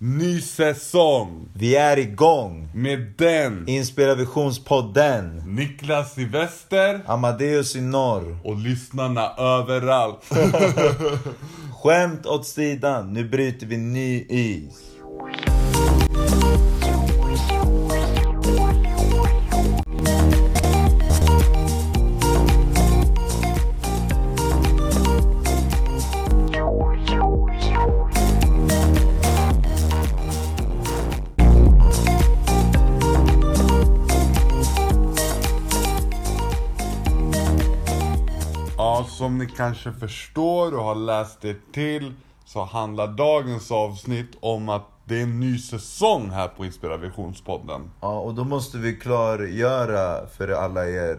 Ny säsong Vi är igång! med den Inspirationspodden. Niklas Silvester Amadeus i norr. och lyssnarna överallt. Skämt åt sidan, nu bryter vi ny is. Som ni kanske förstår och har läst er till så handlar dagens avsnitt om att det är en ny säsong här på Inspirationspodden. Ja, och då måste vi klargöra för alla er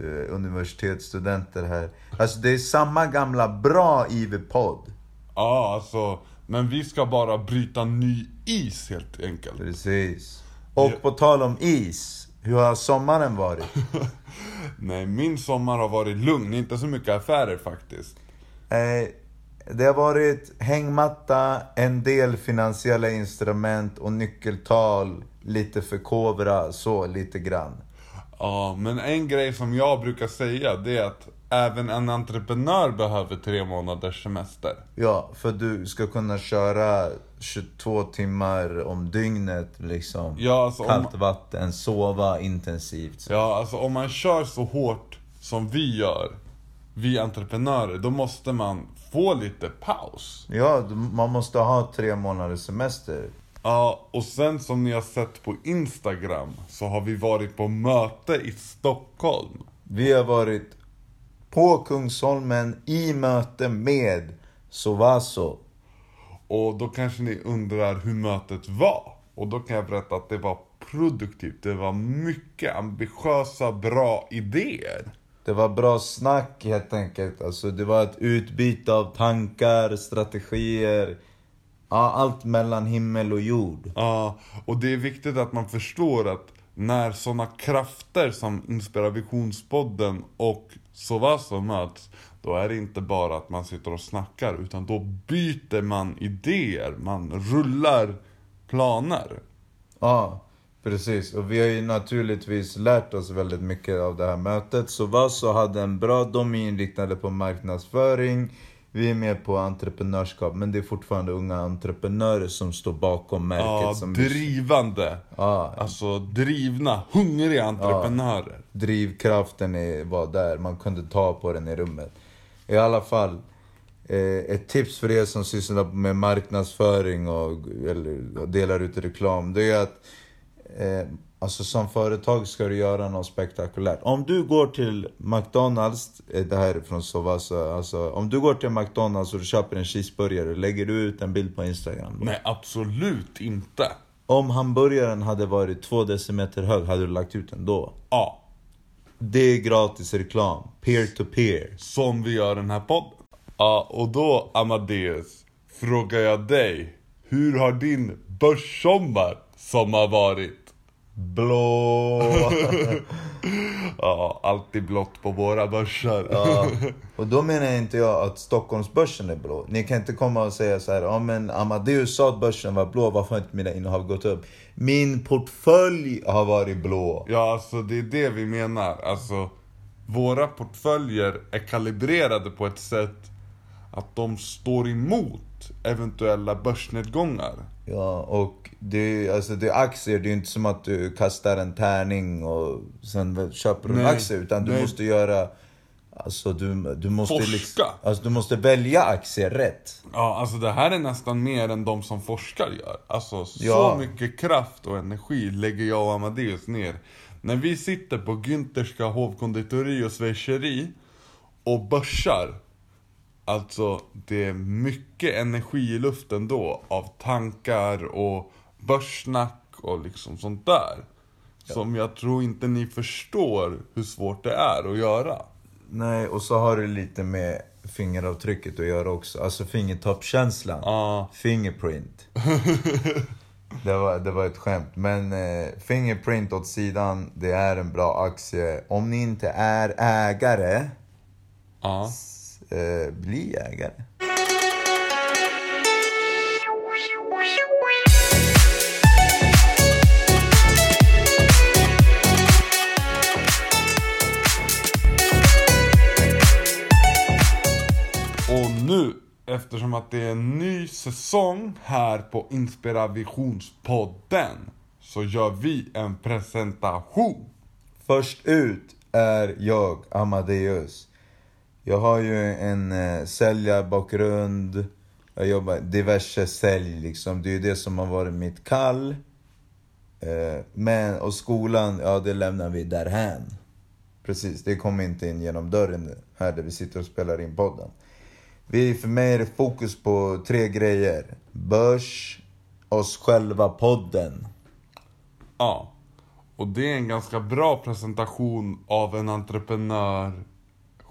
eh, universitetsstudenter här. Alltså det är samma gamla bra IV-podd. Ja, alltså, men vi ska bara bryta ny is helt enkelt. Precis. Och på tal om is, hur har sommaren varit? Nej, min sommar har varit lugn, inte så mycket affärer faktiskt. Eh, det har varit hängmatta, en del finansiella instrument och nyckeltal, lite förkovra, så lite grann. Ja, men en grej som jag brukar säga det är att även en entreprenör behöver tre månaders semester. Ja, för du ska kunna köra 22 timmar om dygnet liksom. Ja, alltså, om, Kallt vatten, sova intensivt. ja, alltså om man kör så hårt som vi gör, vi entreprenörer, då måste man få lite paus. Ja, man måste ha tre månaders semester. Ja, och sen som ni har sett på Instagram så har vi varit på möte i Stockholm. Vi har varit på Kungsholmen i möte med Sovaso. Och då kanske ni undrar hur mötet var. Och då kan jag berätta att det var produktivt. Det var mycket ambitiösa, bra idéer. Det var bra snack helt enkelt. Alltså, det var ett utbyte av tankar, strategier. Ja, allt mellan himmel och jord. Ja, och det är viktigt att man förstår att när sådana krafter som Inspirationspodden och Sovaso möts, då är det inte bara att man sitter och snackar, utan då byter man idéer, man rullar planer. Ja, precis. Och vi har ju naturligtvis lärt oss väldigt mycket av det här mötet. Sovaso hade en bra, de är inriktade på marknadsföring. Vi är med på entreprenörskap, men det är fortfarande unga entreprenörer som står bakom märket. Ja, som drivande. ja, Alltså drivna, hungriga entreprenörer. drivkraften är, var där, man kunde ta på den i rummet. I alla fall, eh, ett tips för er som sysslar med marknadsföring och eller, och delar ut reklam, det är att eh, alltså som företag ska du göra något spektakulärt. Om du går till McDonalds, eh, det här är från Sovasa, alltså om du går till McDonalds och du köper en cheeseburgare, lägger du ut en bild på Instagram? då? Nej, absolut inte. Om hamburgaren hade varit två decimeter hög, hade du lagt ut den då? Ja, Det är gratis reklam. Peer to peer. som vi gör den här podden. Ja, och då Amadeus, frågar jag dig. Hur har din börssommar sommar varit? Blå. Ja, alltid blått på våra börser. ja. Och då menar inte jag att Stockholmsbörsen är blå. Ni kan inte komma och säga så här, ja men Amadeus sa att börsen var blå, varför har inte mina innehav gått upp? Min portfölj har varit blå. Ja, alltså det är det vi menar. Alltså, våra portföljer är kalibrerade på ett sätt att de står emot eventuella börsnedgångar. Ja, och det, är- alltså det är aktier, det är inte som att du kastar en tärning och sen köper du en aktie. Utan du nej. måste göra, alltså du, du måste Forska. liksom, alltså du måste välja aktier rätt. Ja, alltså det här är nästan mer än de som forskar gör. Alltså så Ja. mycket kraft och energi lägger jag och Amadeus ner. När vi sitter på Günterska hovkonditori och schweizeri och börsar. Alltså det är mycket energi i luften då av tankar och börssnack och liksom sånt där. Som jag tror inte ni förstår hur svårt det är att göra. Nej, och så har det lite med fingeravtrycket att göra också. Alltså fingertoppskänslan. Ja. Fingerprint. det, var, det var ett skämt. Men eh, Fingerprint åt sidan, det är en bra aktie. Om ni inte är ägare, Ja. Eh, bli jägare. Och nu, eftersom att det är en ny säsong här på Inspirationspodden, så gör vi en presentation. Först ut är jag, Amadeus. Jag har ju en eh, säljarbakgrund. Jag jobbar diverse sälj liksom. Det är ju det som har varit mitt kall. Eh, men, och skolan, ja det lämnar vi därhän. Precis, det kommer inte in genom dörren här där vi sitter och spelar in podden. Vi, för mig är det fokus på tre grejer. Börs, oss själva, podden. Ja. Och det är en ganska bra presentation av en entreprenör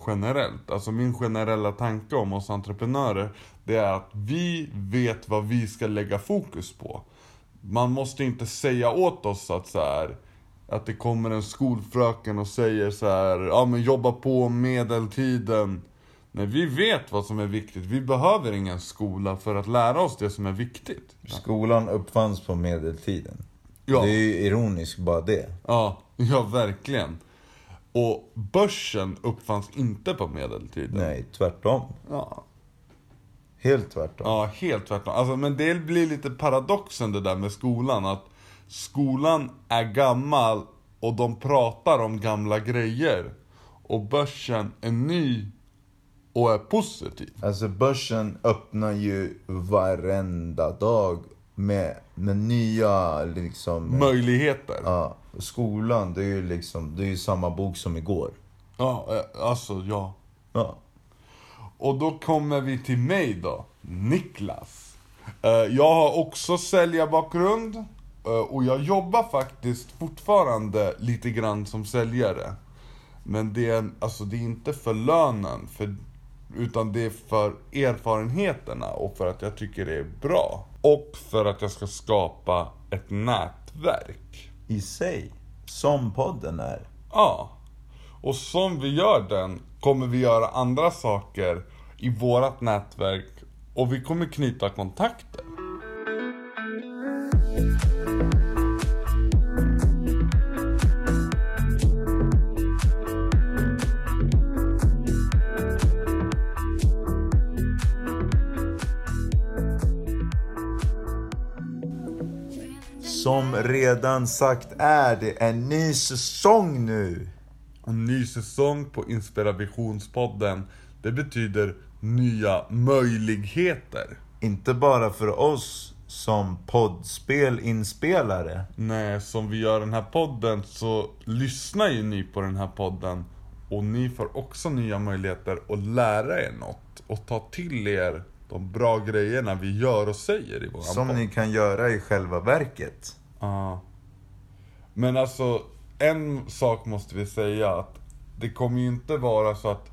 generellt. Alltså min generella tanke om oss entreprenörer, det är att vi vet vad vi ska lägga fokus på. Man måste inte säga åt oss att så här, att det kommer en skolfröken och säger så här, ja men jobba på medeltiden. Nej, vi vet vad som är viktigt. Vi behöver ingen skola för att lära oss det som är viktigt. Skolan uppfanns på medeltiden. Ja. Det är ju ironiskt bara det. Ja, ja verkligen. Och börsen uppfanns inte på medeltiden. Nej, tvärtom. Ja. Helt tvärtom. Ja, helt tvärtom. Alltså, men det blir lite paradoxen det där med skolan. Att skolan är gammal och de pratar om gamla grejer. Och börsen är ny och är positiv. Alltså börsen öppnar ju varenda dag med, med nya liksom... Möjligheter. ja, skolan, det är ju liksom, det är samma bok som igår. Ja, eh, alltså ja. Ja. Och då kommer vi till mig då, Niklas. Eh, Jag har också säljarbakgrund eh, och jag jobbar faktiskt fortfarande lite grann som säljare. Men det är, alltså det är inte för lönen, för, utan det är för erfarenheterna och för att jag tycker det är bra. Och för att jag ska skapa ett nätverk. I sig. Som podden är. Ja. Och som vi gör den kommer vi göra andra saker i vårat nätverk och vi kommer knyta kontakter. Som redan sagt är det en ny säsong nu. En ny säsong på Inspirationspodden. Det betyder nya möjligheter. Inte bara för oss som poddspelinspelare. Nej, som vi gör den här podden så lyssnar ju ni på den här podden. Och ni får också nya möjligheter att lära er något. Och ta till er de bra grejerna vi gör och säger i våran Som podd. ni kan göra i själva verket. Ja. Men alltså, en sak måste vi säga att det kommer ju inte vara så att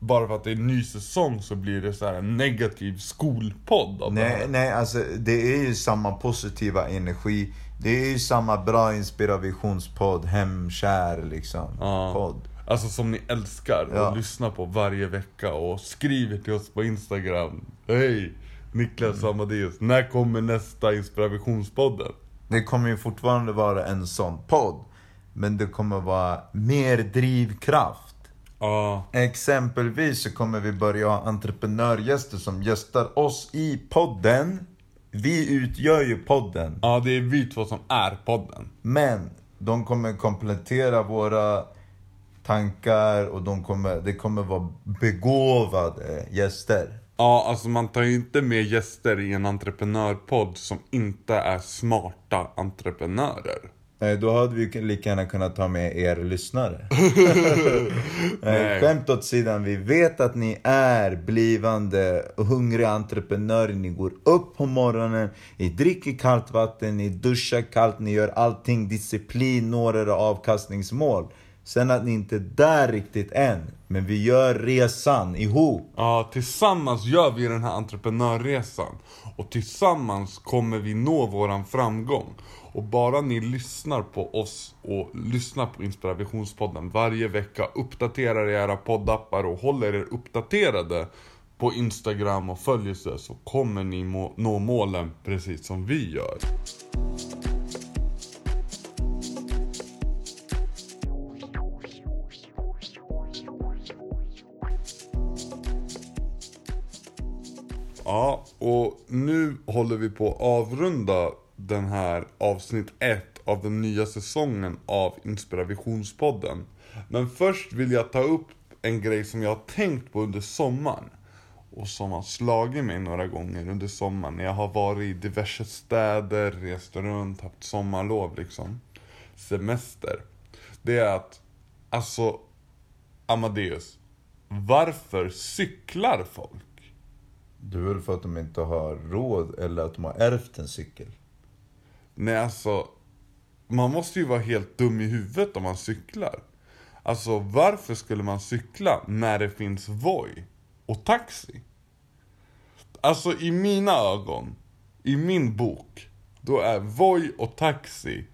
bara för att det är en ny säsong så blir det så här en negativ skolpodd av det Nej, här. nej, alltså det är ju samma positiva energi. Det är ju samma bra inspirationspodd, hemkär liksom. Ja. Podd. Alltså som ni älskar Ja. och lyssnar på varje vecka och skriver till oss på Instagram. Hej! Niklas Mm. Amadeus, när kommer nästa inspirationspodden? Det kommer ju fortfarande vara en sån podd. Men det kommer vara mer drivkraft. Ja, Exempelvis så kommer vi börja ha entreprenörgäster som gästar oss i podden. Vi utgör ju podden. ja det är vi två som är podden. Men de kommer komplettera våra tankar och de kommer, det kommer vara begåvade gäster. Ja, alltså man tar ju inte med gäster i en entreprenörpodd som inte är smarta entreprenörer. Nej, då hade vi lika gärna kunnat ta med er lyssnare. Nej. Skämt åt sidan, vi vet att ni är blivande hungriga entreprenörer. Ni går upp på morgonen, ni dricker kallt vatten, ni duschar kallt, ni gör allting disciplin, når era avkastningsmål. Sen att ni inte är där riktigt än, men vi gör resan ihop. Ja, tillsammans gör vi den här entreprenörresan. Och tillsammans kommer vi nå våran framgång. Och bara ni lyssnar på oss och lyssnar på Inspirationspodden varje vecka, uppdaterar era poddappar och håller er uppdaterade på Instagram och följer så, så kommer ni må, nå målen precis som vi gör. Ja, och nu håller vi på att avrunda den här avsnitt 1 av den nya säsongen av Inspirationspodden. Men först vill jag ta upp en grej som jag har tänkt på under sommaren. Och som har slagit mig några gånger under sommaren när jag har varit i diverse städer, rest runt, haft sommarlov liksom. Semester. Det är att, alltså, Amadeus. Varför cyklar folk? Det är väl för att de inte har råd eller att de har ärvt en cykel. Nej alltså, man måste ju vara helt dum i huvudet om man cyklar. Alltså varför skulle man cykla när det finns Voi och taxi? Alltså i mina ögon, i min bok, då är Voi och taxi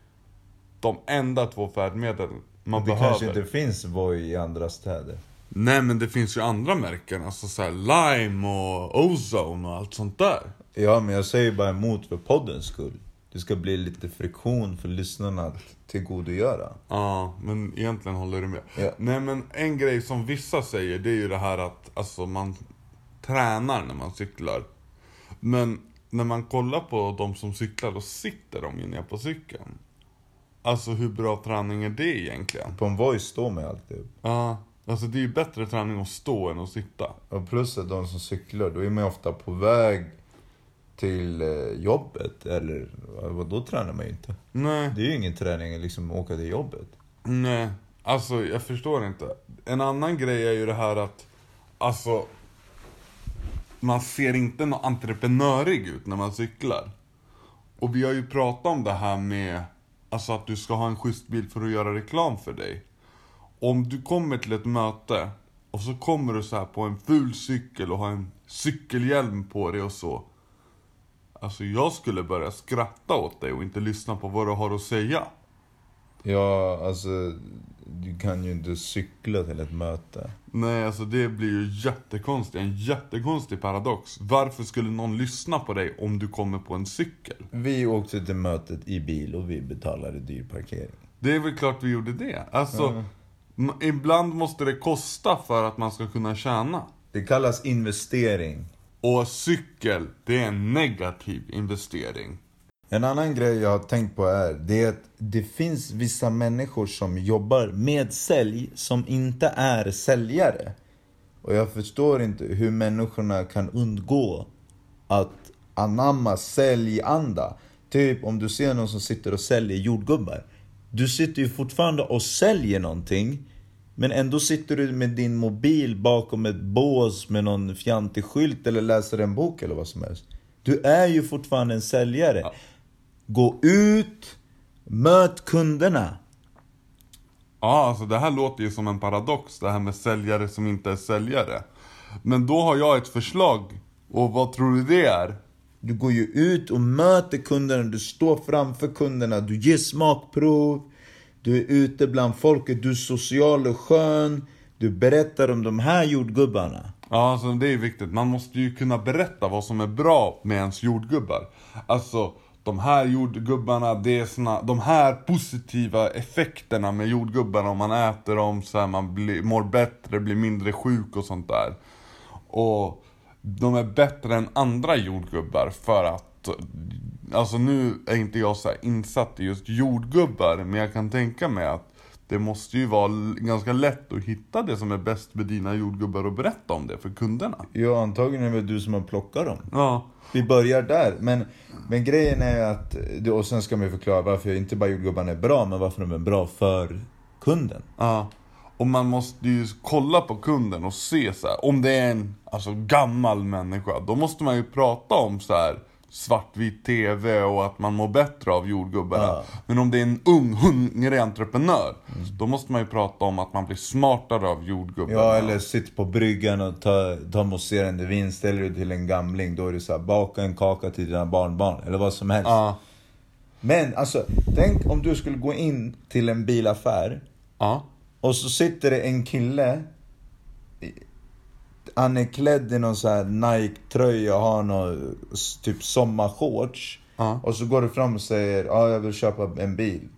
de enda två färdmedel man Det behöver. kanske inte finns Voi i andra städer. Nej men det finns ju andra märken, alltså såhär Lime och Ozone och allt sånt där. Ja, men jag säger bara emot för poddens skull. Det ska bli lite friktion för lyssnarna att tillgodogöra. Ja, men egentligen håller du med. Ja. Nej men en grej som vissa säger, det är ju det här att alltså, man tränar när man cyklar. Men när man kollar på de som cyklar, då sitter de ju ner på cykeln. Alltså hur bra träning är det egentligen? På en Voi står man alltid. Ja, alltså det är ju bättre träning att stå än att sitta. Och plus att de som cyklar, då är man ju ofta på väg till eh, jobbet. Eller vad då tränar man ju inte. Nej, Det är ju ingen träning liksom att åka till jobbet. nej. Alltså jag förstår inte. En annan grej är ju det här att, alltså, man ser inte något entreprenörig ut när man cyklar. Och vi har ju pratat om det här med, alltså att du ska ha en schysst bil för att göra reklam för dig. Om du kommer till ett möte och så kommer du så här på en ful cykel och har en cykelhjälm på dig och så. Alltså jag skulle börja skratta åt dig och inte lyssna på vad du har att säga. Ja, alltså du kan ju inte cykla till ett möte. Nej, alltså det blir ju jättekonstigt. En jättekonstig paradox. Varför skulle någon lyssna på dig om du kommer på en cykel? Vi åkte till mötet i bil och vi betalade dyr parkering. Det är väl klart vi gjorde det. Alltså, Ja. Ibland måste det kosta för att man ska kunna tjäna. Det kallas investering. Och cykel, det är en negativ investering. En annan grej jag har tänkt på är, det är att det finns vissa människor som jobbar med sälj som inte är säljare. Och jag förstår inte hur människorna kan undgå att anamma säljanda. Typ om du ser någon som sitter och säljer jordgubbar. Du sitter ju fortfarande och säljer någonting. Men ändå sitter du med din mobil bakom ett bås med någon fjantig skylt eller läser en bok eller vad som helst. Du är ju fortfarande en säljare. Gå ut, möt kunderna. Ja, alltså det här låter ju som en paradox, det här med säljare som inte är säljare. Men då har jag ett förslag. Och vad tror du det är? Du går ju ut och möter kunderna, du står framför kunderna, du ger smakprov. Du är ute bland folket, du är social och skön. Du berättar om de här jordgubbarna. Ja, alltså det är viktigt. Man måste ju kunna berätta vad som är bra med ens jordgubbar. Alltså, de här jordgubbarna, det är såna, de här positiva effekterna med jordgubbarna om man äter dem så här, man blir, mår bättre, blir mindre sjuk och sånt där. Och de är bättre än andra jordgubbar för att Alltså nu är inte jag så insatt i just jordgubbar men jag kan tänka mig att det måste ju vara ganska lätt att hitta det som är bäst med dina jordgubbar och berätta om det för kunderna. Ja, antagligen är det du som har plockat dem. Ja. Vi börjar där. Men, men grejen är att, och sen ska man ju förklara varför inte bara jordgubbarna är bra, men varför de är bra för kunden. Ja. Och man måste ju kolla på kunden och se så här, om det är en alltså, gammal människa, då måste man ju prata om så här svartvit TV och att man mår bättre av jordgubbarna. Ja. Men om det är en ung, hungrig entreprenör, då måste man ju prata om att man blir smartare av jordgubbarna. Ja, eller sitt på bryggan och ta, ta mousserande vin, ställer du till en gamling, då är det så här, baka en kaka till dina barnbarn, eller vad som helst. Ja. Men alltså, tänk om du skulle gå in till en bilaffär Ja. Och så sitter det en kille Han är klädd i någon så här Nike-tröja och har någon typ sommarshorts. Ja. Och så går du fram och säger ja jag vill köpa en bil.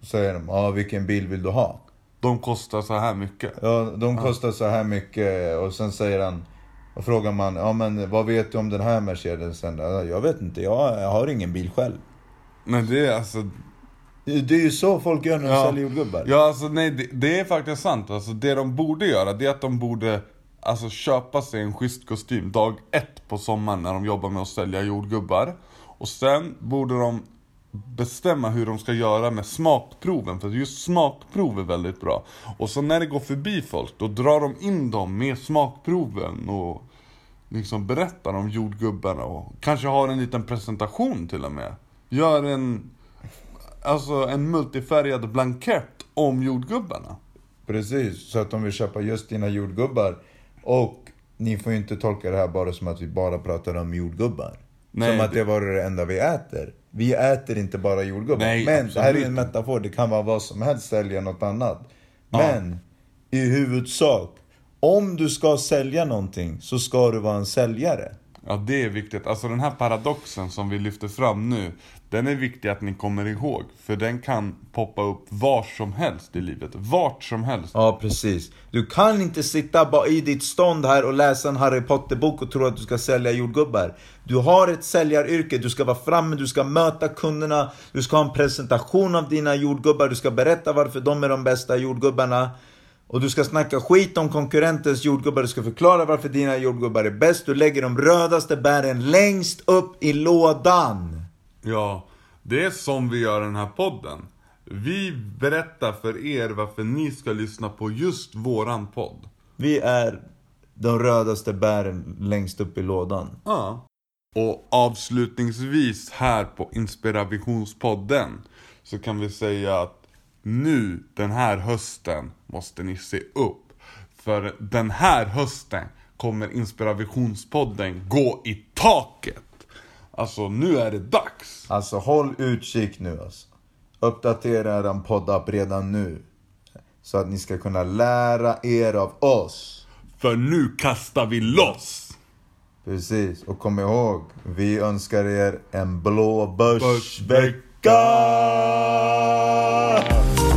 Så säger de ja vilken bil vill du ha? De kostar så här mycket. Ja, de kostar så här mycket och sen säger han Och frågar man, ja men vad vet du om den här Mercedesen? Ja, Jag vet inte, jag, jag har ingen bil själv. Men det är alltså... Det är ju så folk gör när de säljer jordgubbar. Ja, alltså nej, det, det är faktiskt sant. Alltså, det de borde göra, det är att de borde alltså, köpa sig en schysst kostym dag ett på sommaren när de jobbar med att sälja jordgubbar. Och sen borde de bestämma hur de ska göra med smakproven, för just smakprov är väldigt bra. Och så när det går förbi folk, då drar de in dem med smakproven och liksom berättar om jordgubbarna och kanske har en liten presentation till och med. Gör en, alltså en multifärgad blankett om jordgubbarna. Precis, så att de vill köpa just dina jordgubbar. Och ni får ju inte tolka det här bara som att vi bara pratar om jordgubbar. Nej, som att det- var det enda vi äter. Vi äter inte bara jordgubbar. Nej, Men det här är absolut en metafor, det kan vara vad som helst, sälja något annat. Men i huvudsak, om du ska sälja någonting så ska du vara en säljare. Ja, det är viktigt. Alltså den här paradoxen som vi lyfter fram nu, den är viktig att ni kommer ihåg. För den kan poppa upp var som helst i livet. Vart som helst. Ja, precis. Du kan inte sitta bara i ditt stånd här och läsa en Harry Potter-bok och tro att du ska sälja jordgubbar. Du har ett säljaryrke, du ska vara framme, du ska möta kunderna, du ska ha en presentation av dina jordgubbar, du ska berätta varför de är de bästa jordgubbarna. Och du ska snacka skit om konkurrentens jordgubbar, du ska förklara varför dina jordgubbar är bäst. Du lägger de rödaste bären längst upp i lådan. Ja, det är som vi gör den här podden. Vi berättar för er varför ni ska lyssna på just våran podd. Vi är de rödaste bären längst upp i lådan. Ja. Och avslutningsvis här på Inspirationspodden så kan vi säga att nu den här hösten måste ni se upp. För den här hösten kommer Inspirationspodden gå i taket. Alltså nu är det dags. Alltså håll utkik nu alltså. Uppdatera er poddapp redan nu. Så att ni ska kunna lära er av oss. För nu kastar vi loss! Precis, och kom ihåg. Vi önskar er en blå börsvecka! Börsvecka!